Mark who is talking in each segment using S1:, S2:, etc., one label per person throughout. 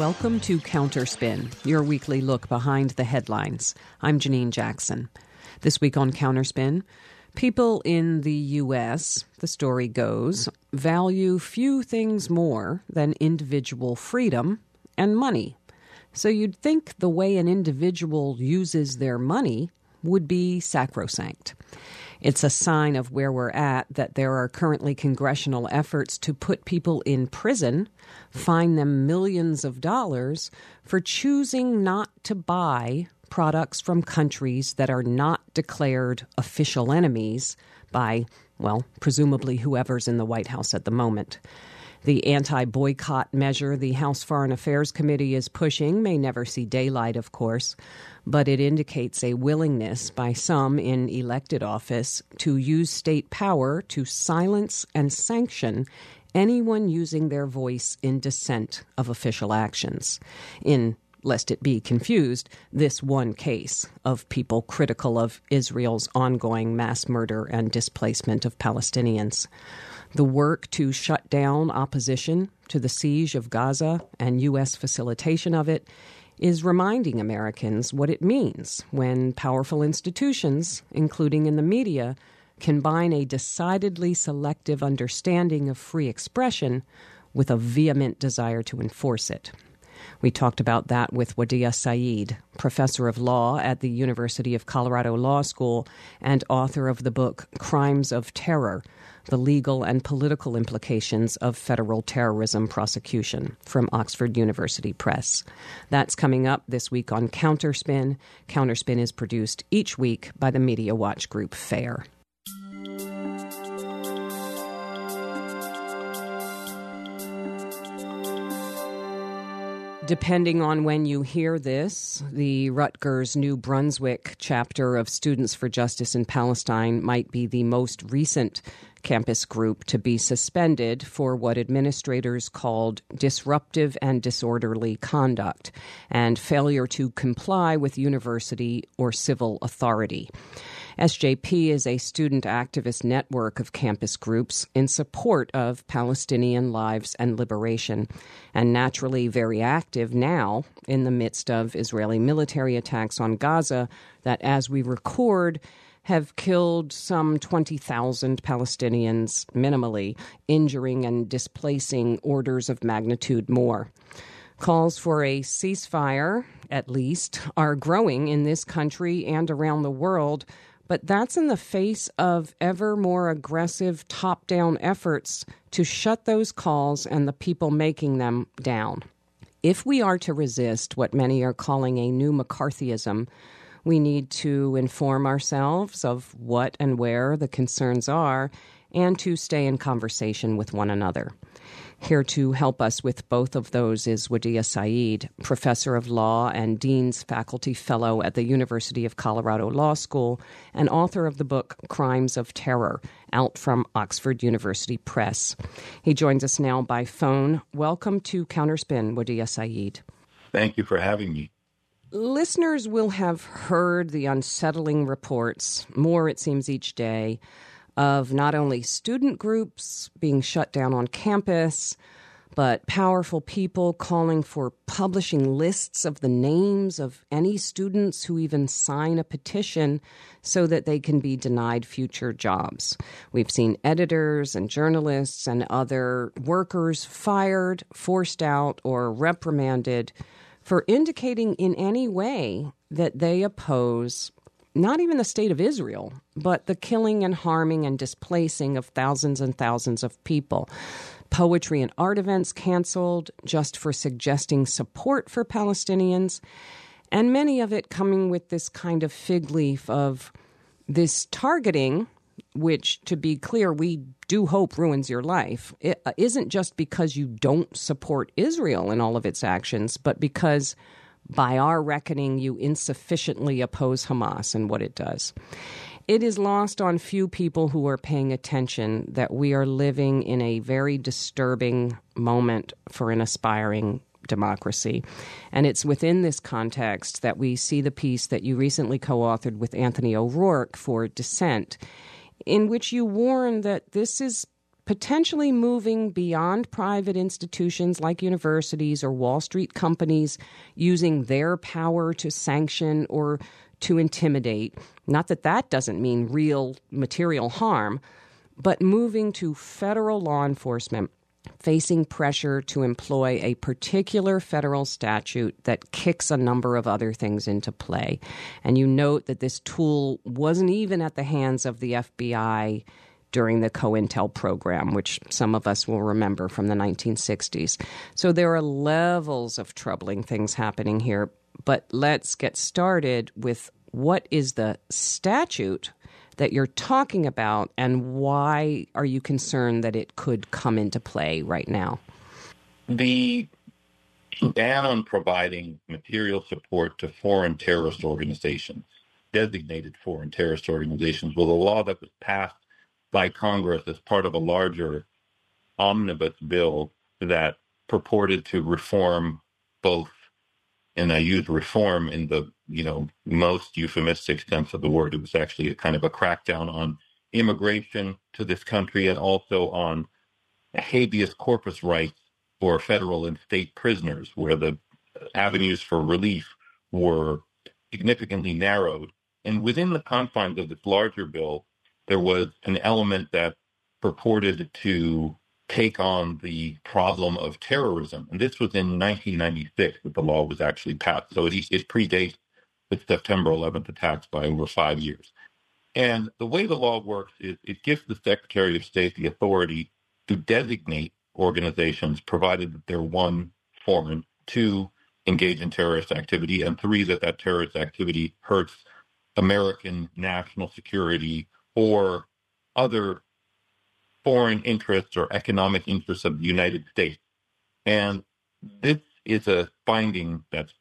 S1: Welcome to Counterspin, your weekly look behind the headlines. I'm Janine Jackson. This week on Counterspin, people in the U.S., the story goes, value few things more than individual freedom and money. So you'd think the way an individual uses their money would be sacrosanct. It's a sign of where we're at that there are currently congressional efforts to put people in prison, fine them millions of dollars for choosing not to buy products from countries that are not declared official enemies by, well, presumably whoever's in the White House at the moment. The anti boycott measure the House Foreign Affairs Committee is pushing may never see daylight, of course, but it indicates a willingness by some in elected office to use state power to silence and sanction anyone using their voice in dissent of official actions. In lest it be confused, this one case of people critical of Israel's ongoing mass murder and displacement of Palestinians. The work to shut down opposition to the siege of Gaza and U.S. facilitation of it is reminding Americans what it means when powerful institutions, including in the media, combine a decidedly selective understanding of free expression with a vehement desire to enforce it. We talked about that with Wadie Said, professor of law at the University of Colorado Law School and author of the book Crimes of Terror The Legal and Political Implications of Federal Terrorism Prosecution from Oxford University Press. That's coming up this week on Counterspin. Counterspin is produced each week by the Media Watch Group FAIR. Depending on when you hear this, the Rutgers New Brunswick chapter of Students for Justice in Palestine might be the most recent campus group to be suspended for what administrators called disruptive and disorderly conduct and failure to comply with university or civil authority. SJP is a student activist network of campus groups in support of Palestinian lives and liberation, and naturally very active now in the midst of Israeli military attacks on Gaza that, as we record, have killed some 20,000 Palestinians minimally, injuring and displacing orders of magnitude more. Calls for a ceasefire, at least, are growing in this country and around the world but that's in the face of ever more aggressive top down efforts to shut those calls and the people making them down. If we are to resist what many are calling a new McCarthyism, we need to inform ourselves of what and where the concerns are and to stay in conversation with one another. Here to help us with both of those is Wadie Said, professor of law and Dean's faculty fellow at the University of Colorado Law School and author of the book Crimes of Terror, out from Oxford University Press. He joins us now by phone. Welcome to Counterspin, Wadie Said.
S2: Thank you for having me.
S1: Listeners will have heard the unsettling reports, more it seems each day, of not only student groups being shut down on campus, but powerful people calling for publishing lists of the names of any students who even sign a petition so that they can be denied future jobs. We've seen editors and journalists and other workers fired, forced out, or reprimanded for indicating in any way that they oppose not even the state of Israel, but the killing and harming and displacing of thousands and thousands of people. Poetry and art events canceled just for suggesting support for Palestinians, and many of it coming with this kind of fig leaf of this targeting, which, to be clear, we do hope ruins your life. Uh, isn't just because you don't support Israel in all of its actions, but because by our reckoning, you insufficiently oppose Hamas and what it does. It is lost on few people who are paying attention that we are living in a very disturbing moment for an aspiring democracy. And it's within this context that we see the piece that you recently co authored with Anthony O'Rourke for Dissent, in which you warn that this is potentially moving beyond private institutions like universities or Wall Street companies using their power to sanction or to intimidate. Not that that doesn't mean real material harm, but moving to federal law enforcement facing pressure to employ a particular federal statute that kicks a number of other things into play. And you note that this tool wasn't even at the hands of the FBI during the COINTEL program, which some of us will remember from the 1960s. So there are levels of troubling things happening here. But let's get started with what is the statute that you're talking about, and why are you concerned that it could come into play right now?
S2: The ban on providing material support to foreign terrorist organizations, designated foreign terrorist organizations, was a law that was passed by Congress as part of a larger omnibus bill that purported to reform both and I use reform in the you know most euphemistic sense of the word. It was actually a kind of a crackdown on immigration to this country and also on habeas corpus rights for federal and state prisoners, where the avenues for relief were significantly narrowed. And within the confines of this larger bill, there was an element that purported to take on the problem of terrorism. And this was in 1996 that the law was actually passed. So it, it predates the September 11th attacks by over five years. And the way the law works is it gives the Secretary of State the authority to designate organizations, provided that they're one, foreign, two, engage in terrorist activity, and three, that that terrorist activity hurts American national security or other foreign interests or economic interests of the United States. And this is a finding that's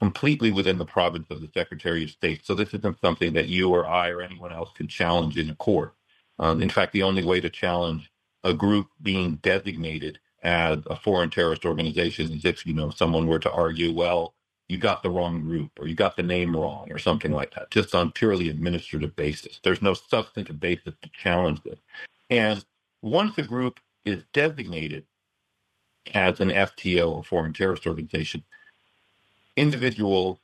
S2: completely within the province of the Secretary of State. So this isn't something that you or I or anyone else can challenge in a court. Um, in fact, the only way to challenge a group being designated as a foreign terrorist organization is if you know someone were to argue, well, you got the wrong group or you got the name wrong or something like that, just on purely administrative basis. There's no substantive basis to challenge this. And once a group is designated as an FTO or foreign terrorist organization, individuals,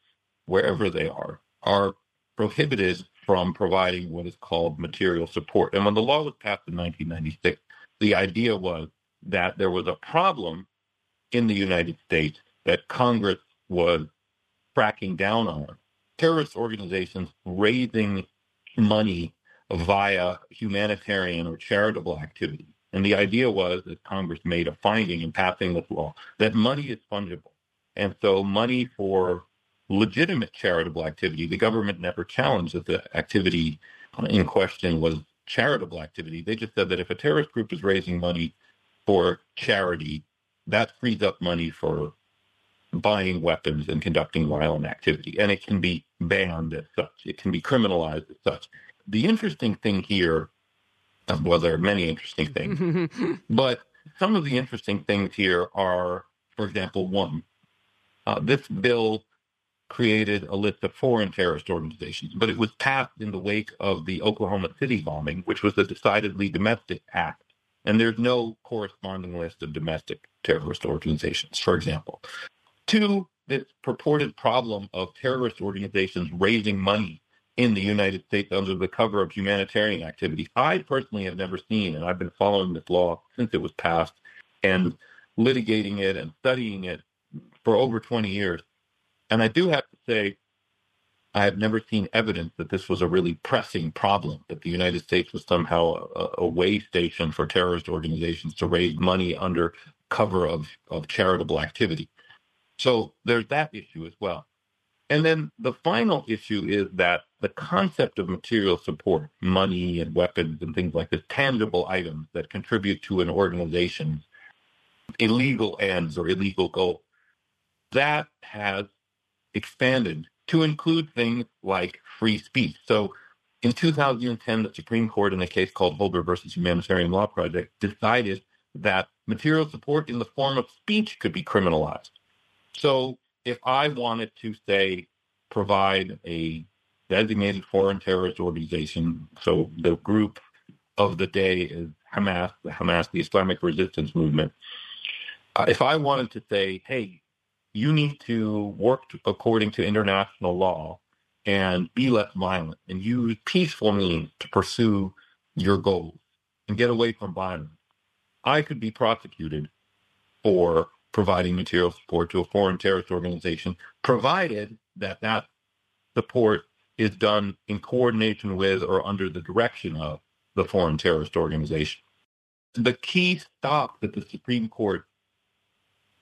S2: wherever they are, are prohibited from providing what is called material support. And when the law was passed in 1996, the idea was that there was a problem in the United States that Congress was cracking down on. Terrorist organizations raising money via humanitarian or charitable activity. And the idea was that Congress made a finding in passing this law that money is fungible. And so money for legitimate charitable activity, the government never challenged that the activity in question was charitable activity. They just said that if a terrorist group is raising money for charity, that frees up money for buying weapons and conducting violent activity. And it can be banned as such. It can be criminalized as such the interesting thing here, um, well, there are many interesting things, but some of the interesting things here are, for example, one, uh, this bill created a list of foreign terrorist organizations, but it was passed in the wake of the Oklahoma City bombing, which was a decidedly domestic act. And there's no corresponding list of domestic terrorist organizations, for example. Two, this purported problem of terrorist organizations raising money in the United States under the cover of humanitarian activity. I personally have never seen, and I've been following this law since it was passed and litigating it and studying it for over 20 years. And I do have to say, I have never seen evidence that this was a really pressing problem, that the United States was somehow a, a way station for terrorist organizations to raise money under cover of, of charitable activity. So there's that issue as well. And then the final issue is that the concept of material support, money and weapons and things like this, tangible items that contribute to an organization's illegal ends or illegal goals, that has expanded to include things like free speech. So in 2010, the Supreme Court, in a case called Holder versus Humanitarian Law Project, decided that material support in the form of speech could be criminalized. So if I wanted to say provide a designated foreign terrorist organization, so the group of the day is Hamas, the Hamas, the Islamic resistance movement. Uh, if I wanted to say, hey, you need to work according to international law and be less violent and use peaceful means to pursue your goals and get away from violence, I could be prosecuted for providing material support to a foreign terrorist organization, provided that that support is done in coordination with or under the direction of the foreign terrorist organization. The key stop that the Supreme Court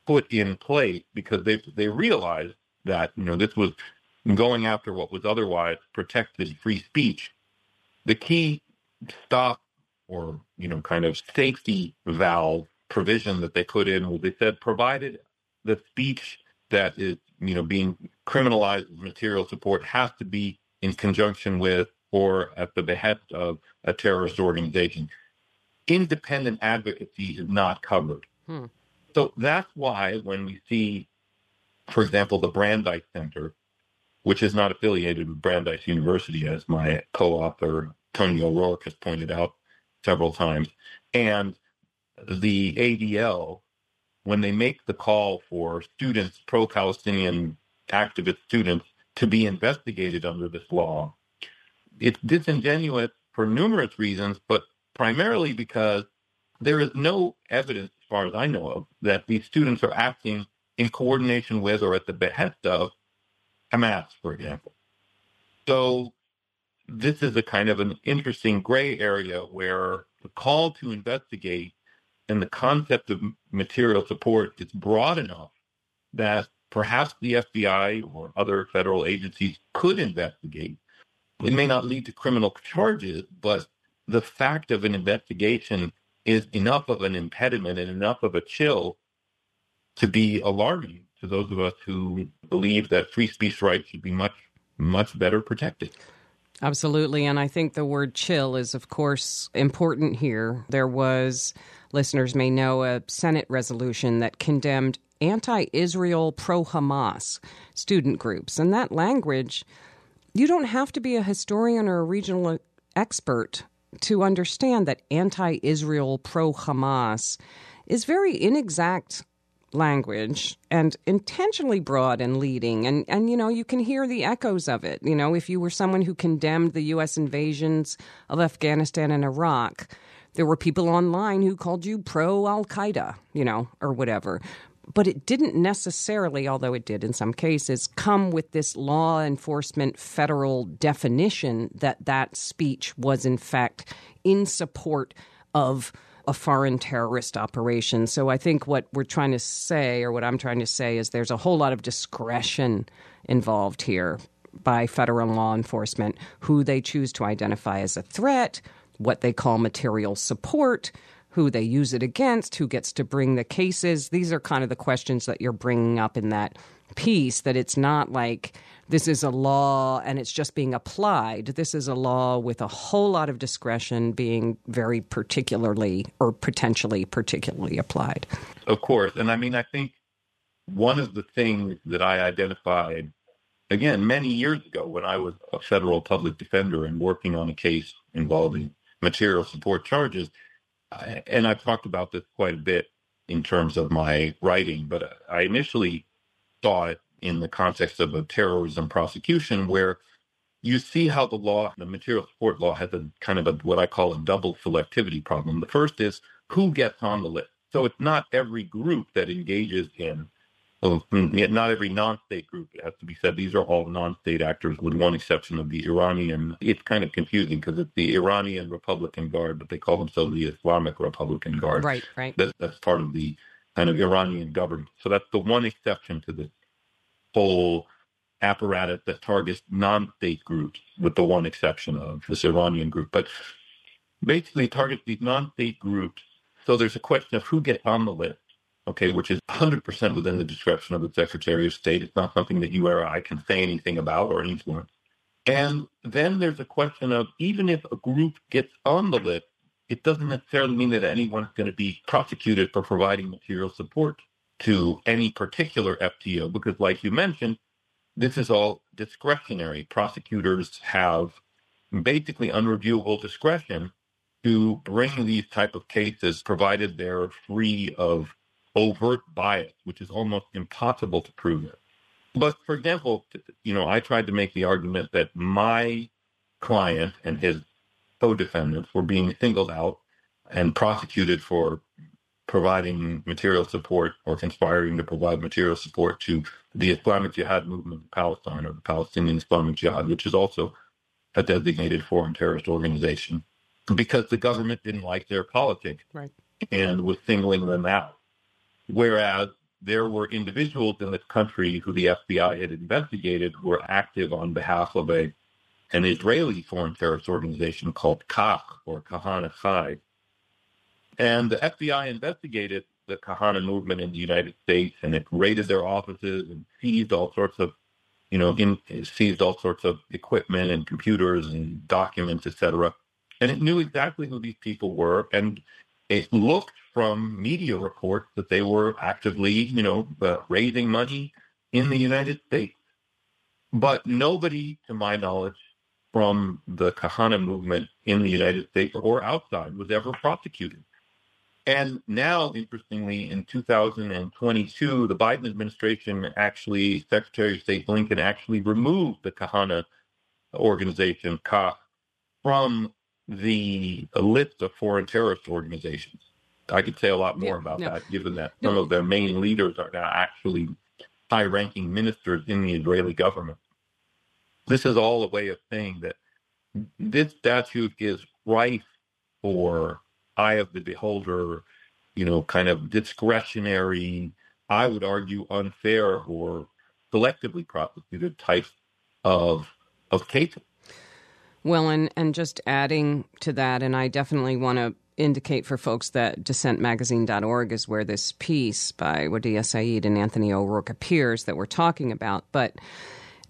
S2: put in place because they they realized that you know this was going after what was otherwise protected free speech. The key stop or you know kind of safety valve provision that they put in was they said provided the speech that is you know being criminalized as material support has to be in conjunction with or at the behest of a terrorist organization. Independent advocacy is not covered. Hmm. So that's why when we see, for example, the Brandeis Center, which is not affiliated with Brandeis University, as my co-author Tony O'Rourke has pointed out several times, and the ADL, when they make the call for students, pro-Palestinian activist students, to be investigated under this law, it's disingenuous for numerous reasons, but primarily because there is no evidence as far as I know of, that these students are acting in coordination with or at the behest of Hamas, for example. So this is a kind of an interesting gray area where the call to investigate and the concept of material support is broad enough that perhaps the FBI or other federal agencies could investigate. It may not lead to criminal charges, but the fact of an investigation is enough of an impediment and enough of a chill to be alarming to those of us who believe that free speech rights should be much, much better protected.
S1: Absolutely. And I think the word chill is, of course, important here. There was, listeners may know, a Senate resolution that condemned anti Israel, pro Hamas student groups. And that language, you don't have to be a historian or a regional expert to understand that anti Israel, pro Hamas is very inexact language and intentionally broad and leading and and you know you can hear the echoes of it you know if you were someone who condemned the US invasions of Afghanistan and Iraq there were people online who called you pro Al Qaeda you know or whatever but it didn't necessarily, although it did in some cases, come with this law enforcement federal definition that that speech was in fact in support of a foreign terrorist operation. So I think what we're trying to say, or what I'm trying to say, is there's a whole lot of discretion involved here by federal law enforcement who they choose to identify as a threat, what they call material support who they use it against, who gets to bring the cases. These are kind of the questions that you're bringing up in that piece that it's not like this is a law and it's just being applied. This is a law with a whole lot of discretion being very particularly or potentially particularly applied.
S2: Of course. And I mean, I think one of the things that I identified, again, many years ago when I was a federal public defender and working on a case involving material support charges, and I've talked about this quite a bit in terms of my writing, but I initially saw it in the context of a terrorism prosecution where you see how the law, the material support law, has a kind of a what I call a double selectivity problem. The first is who gets on the list. So it's not every group that engages in not every non-state group, it has to be said. These are all non-state actors, with one exception of the Iranian. It's kind of confusing because it's the Iranian Republican Guard, but they call themselves the Islamic Republican Guard.
S1: Right, right.
S2: That, that's part of the kind of Iranian government. So that's the one exception to this whole apparatus that targets non-state groups, with the one exception of this Iranian group. But basically, targets these non-state groups. So there's a question of who gets on the list okay, which is 100% within the discretion of the Secretary of State. It's not something that you or I can say anything about or influence. And then there's a question of even if a group gets on the list, it doesn't necessarily mean that anyone's going to be prosecuted for providing material support to any particular FTO, because like you mentioned, this is all discretionary. Prosecutors have basically unreviewable discretion to bring these type of cases, provided they're free of overt bias, which is almost impossible to prove. But for example, you know, I tried to make the argument that my client and his co-defendants were being singled out and prosecuted for providing material support or conspiring to provide material support to the Islamic Jihad movement in Palestine or the Palestinian Islamic Jihad, which is also a designated foreign terrorist organization, because the government didn't like their politics
S1: right.
S2: and was singling them out. Whereas there were individuals in this country who the FBI had investigated who were active on behalf of a an Israeli foreign terrorist organization called Kach or Kahane Chai. And the FBI investigated the Kahane movement in the United States and it raided their offices and seized all sorts of, you know, in, seized all sorts of equipment and computers and documents, etc. And it knew exactly who these people were. And it looked from media reports that they were actively, you know, uh, raising money in the United States. But nobody, to my knowledge, from the Kahane movement in the United States or outside was ever prosecuted. And now, interestingly, in 2022, the Biden administration actually, Secretary of State Blinken actually removed the Kahane organization, Kach, from the list of foreign terrorist organizations. I could say a lot more yeah, about no. that, given that some no. of their main leaders are now actually high ranking ministers in the Israeli government. This is all a way of saying that this statute is rife for eye of the beholder, you know, kind of discretionary, I would argue unfair or selectively prosecuted types of of cases.
S1: Well, and and just adding to that, and I definitely want to indicate for folks that dissentmagazine.org is where this piece by Wadie Said and Anthony O'Rourke appears that we're talking about. But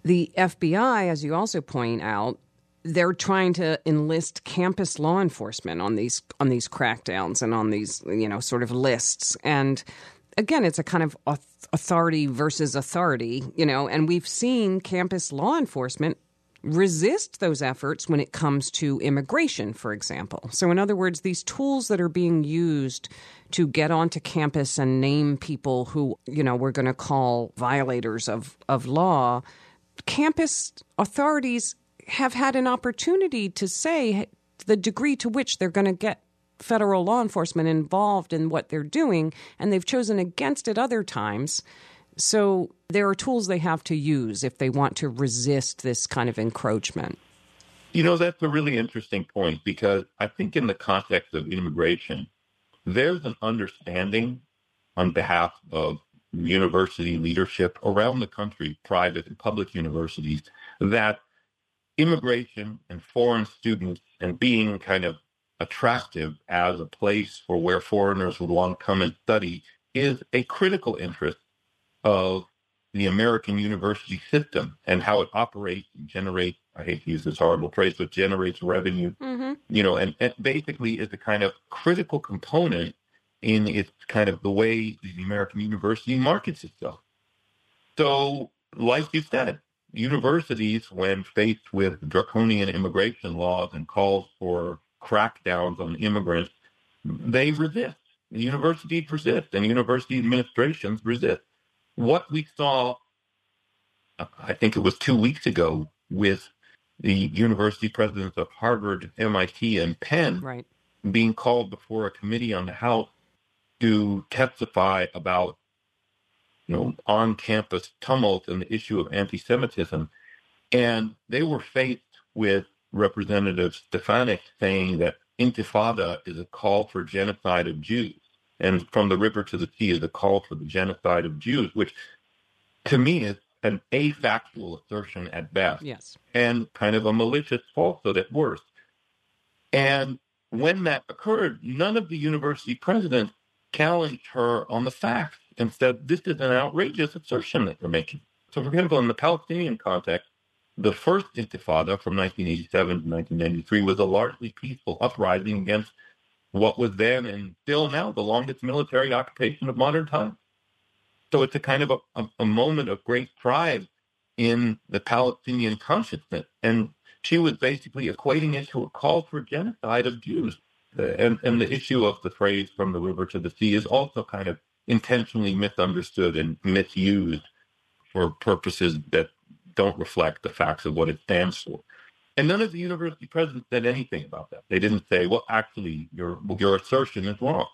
S1: the FBI, as you also point out, they're trying to enlist campus law enforcement on these on these crackdowns and on these you know sort of lists and again it's a kind of authority versus authority you know and we've seen campus law enforcement resist those efforts when it comes to immigration for example so in other words these tools that are being used to get onto campus and name people who you know we're going to call violators of of law campus authorities have had an opportunity to say the degree to which they're going to get federal law enforcement involved in what they're doing, and they've chosen against it other times. So there are tools they have to use if they want to resist this kind of encroachment.
S2: You know, that's a really interesting point because I think in the context of immigration, there's an understanding on behalf of university leadership around the country, private and public universities, that immigration and foreign students and being kind of attractive as a place for where foreigners would want to come and study is a critical interest of the American university system and how it operates and generates, I hate to use this horrible phrase, but generates revenue, mm-hmm. you know, and, and basically is a kind of critical component in its kind of the way the American university markets itself. So, like you said, universities, when faced with draconian immigration laws and calls for crackdowns on immigrants, they resist. The universities resist, and university administrations resist. What we saw, I think it was two weeks ago, with the university presidents of Harvard, MIT, and Penn
S1: right.
S2: being called before a committee on the House to testify about you know, on campus tumult and the issue of anti Semitism. And they were faced with Representative Stefanik saying that intifada is a call for genocide of Jews. And from the river to the sea is a call for the genocide of Jews, which to me is an afactual assertion at best.
S1: Yes.
S2: And kind of a malicious falsehood at worst. And when that occurred, none of the university presidents challenged her on the facts and said, this is an outrageous assertion that you're making. So, for example, in the Palestinian context, the first intifada from 1987 to 1993 was a largely peaceful uprising against what was then and still now the longest military occupation of modern times. So it's a kind of a, a, moment of great pride in the Palestinian consciousness. And she was basically equating it to a call for genocide of Jews. Uh, and and the issue of the phrase "from the river to the sea" is also kind of intentionally misunderstood and misused for purposes that don't reflect the facts of what it stands for. And none of the university presidents said anything about that. They didn't say, "Well, actually, your your assertion is wrong."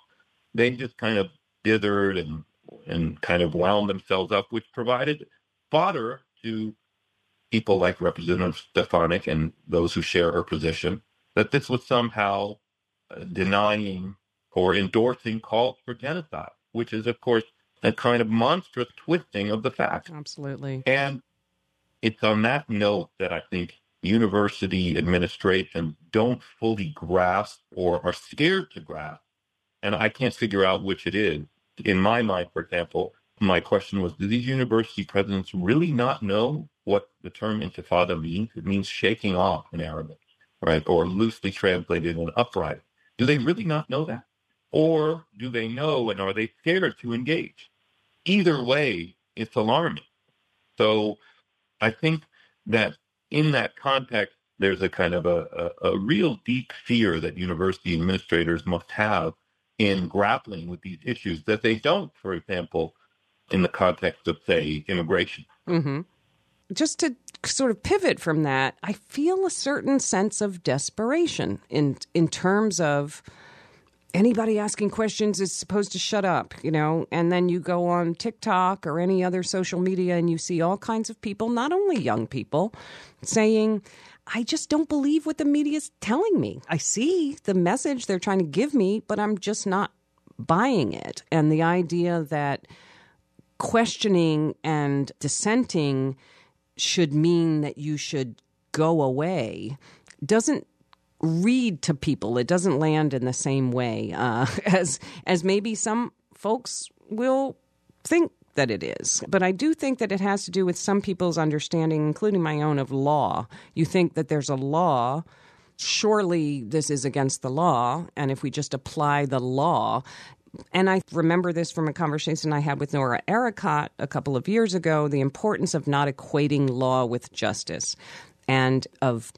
S2: They just kind of dithered and and kind of wound themselves up, which provided fodder to people like Representative Stefanik and those who share her position that this was somehow uh, denying or endorsing calls for genocide, which is, of course, a kind of monstrous twisting of the facts.
S1: Absolutely.
S2: And it's on that note that I think university administration don't fully grasp or are scared to grasp. And I can't figure out which it is. In my mind, for example, my question was, do these university presidents really not know what the term intifada means? It means shaking off in Arabic, right? Or loosely translated, an uprising. Do they really not know that? Or do they know and are they scared to engage? Either way, it's alarming. So I think that in that context, there's a kind of a, a, a real deep fear that university administrators must have in grappling with these issues that they don't, for example, in the context of, say, immigration.
S1: Mm-hmm. Just to sort of pivot from that, I feel a certain sense of desperation in in terms of anybody asking questions is supposed to shut up, you know, and then you go on TikTok or any other social media and you see all kinds of people, not only young people, saying, I just don't believe what the media is telling me. I see the message they're trying to give me, but I'm just not buying it. And the idea that questioning and dissenting should mean that you should go away doesn't read to people. It doesn't land in the same way uh, as as maybe some folks will think that it is. But I do think that it has to do with some people's understanding, including my own, of law. You think that there's a law. Surely this is against the law. And if we just apply the law, and I remember this from a conversation I had with Noura Erakat a couple of years ago the importance of not equating law with justice and of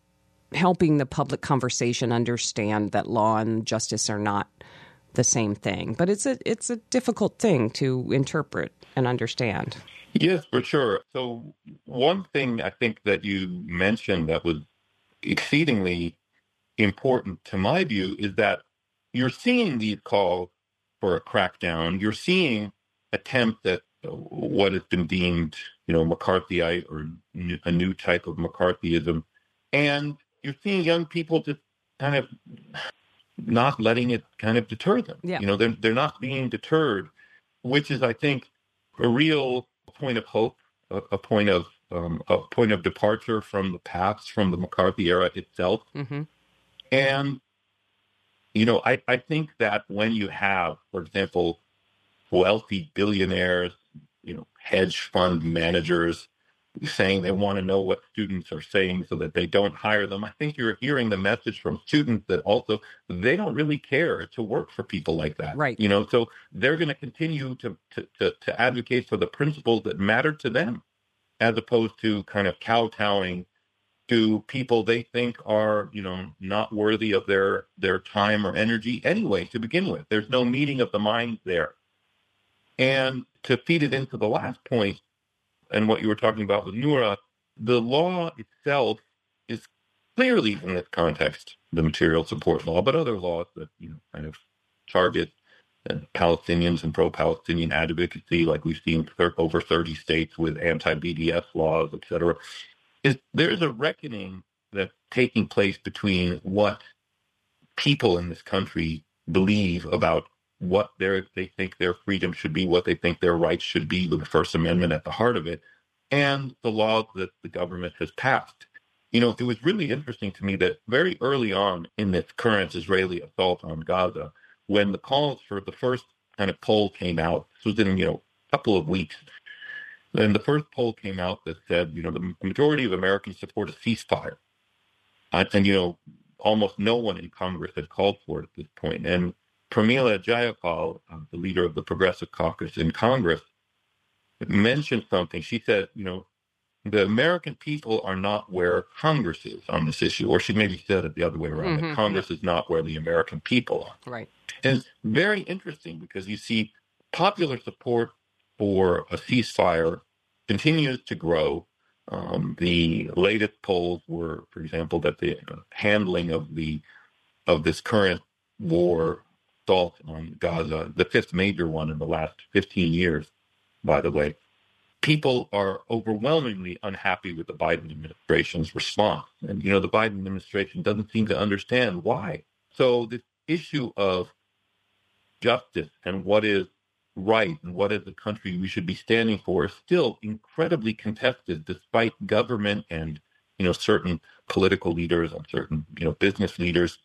S1: helping the public conversation understand that law and justice are not the same thing. But it's a it's a difficult thing to interpret and understand.
S2: Yes, for sure. So one thing I think that you mentioned that was exceedingly important to my view is that you're seeing these calls for a crackdown. You're seeing attempts at what has been deemed, you know, McCarthyite or a new type of McCarthyism. And you're seeing young people just kind of not letting it kind of deter them.
S1: Yeah.
S2: You know, they're they're not being deterred, which is, I think, a real point of hope, a, a point of um, a point of departure from the past, from the McCarthy era itself.
S1: Mm-hmm.
S2: And you know, I, I think that when you have, for example, wealthy billionaires, you know, hedge fund managers saying they want to know what students are saying so that they don't hire them. I think you're hearing the message from students that also they don't really care to work for people like that.
S1: Right.
S2: You know, so they're going to continue to, to, to, to advocate for the principles that matter to them as opposed to kind of kowtowing to people they think are, you know, not worthy of their their time or energy anyway to begin with. There's no meeting of the minds there. And to feed it into the last point, and what you were talking about with Noura, the law itself is clearly in this context the material support law, but other laws that you know kind of target uh, Palestinians and pro-Palestinian advocacy, like we've seen over 30 states with anti-BDS laws, et cetera, is there's a reckoning that's taking place between what people in this country believe about what their they think their freedom should be, what they think their rights should be, with the First Amendment at the heart of it, and the laws that the government has passed. You know, it was really interesting to me that very early on in this current Israeli assault on Gaza, when the calls for the first kind of poll came out, this was in you know a couple of weeks, Then the first poll came out that said, you know, the majority of Americans support a ceasefire, and you know, almost no one in Congress had called for it at this point, and Pramila Jayapal, uh, the leader of the Progressive Caucus in Congress, mentioned something. She said, you know, the American people are not where Congress is on this issue, or she maybe said it the other way around.
S1: Mhm.
S2: That Congress is not where the American people are.
S1: Right.
S2: And it's very interesting because you see popular support for a ceasefire continues to grow. Um, the latest polls were, for example, that the handling of the of this current war assault on Gaza, the fifth major one in the last 15 years, by the way, people are overwhelmingly unhappy with the Biden administration's response. And, you know, the Biden administration doesn't seem to understand why. So, this issue of justice and what is right and what is the country we should be standing for is still incredibly contested despite government and, you know, certain political leaders and certain, you know, business leaders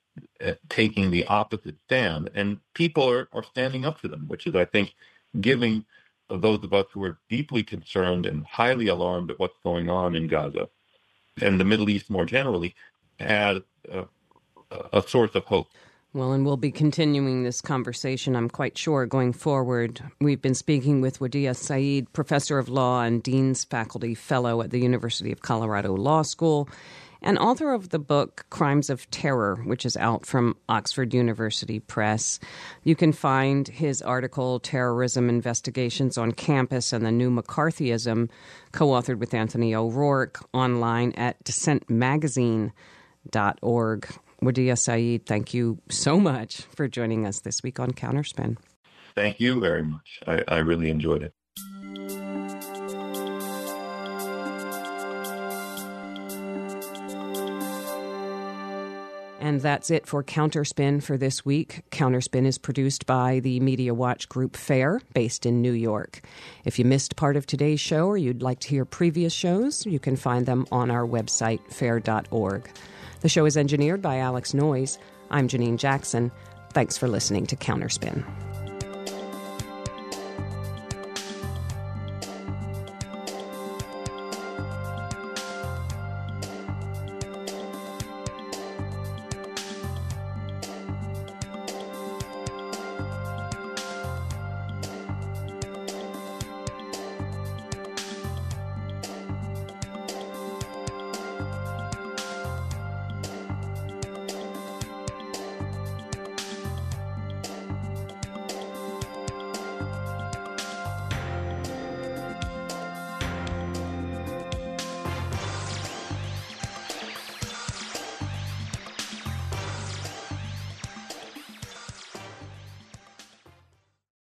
S2: Uh, taking the opposite stand. And people are, are standing up to them, which is, I think, giving those of us who are deeply concerned and highly alarmed at what's going on in Gaza and the Middle East more generally, as a, a source of hope.
S1: Well, and we'll be continuing this conversation, I'm quite sure, going forward. We've been speaking with Wadie Said, professor of law and Dean's faculty fellow at the University of Colorado Law School, and author of the book Crimes of Terror, which is out from Oxford University Press. You can find his article, Terrorism Investigations on Campus and the New McCarthyism, co authored with Anthony O'Rourke, online at dissentmagazine.org. Wadie Said, thank you so much for joining us this week on Counterspin.
S2: Thank you very much. I, I really enjoyed it.
S1: And that's it for Counterspin for this week. Counterspin is produced by the Media Watch Group Fair, based in New York. If you missed part of today's show or you'd like to hear previous shows, you can find them on our website, fair.org. The show is engineered by Alex Noyes. I'm Janine Jackson. Thanks for listening to Counterspin.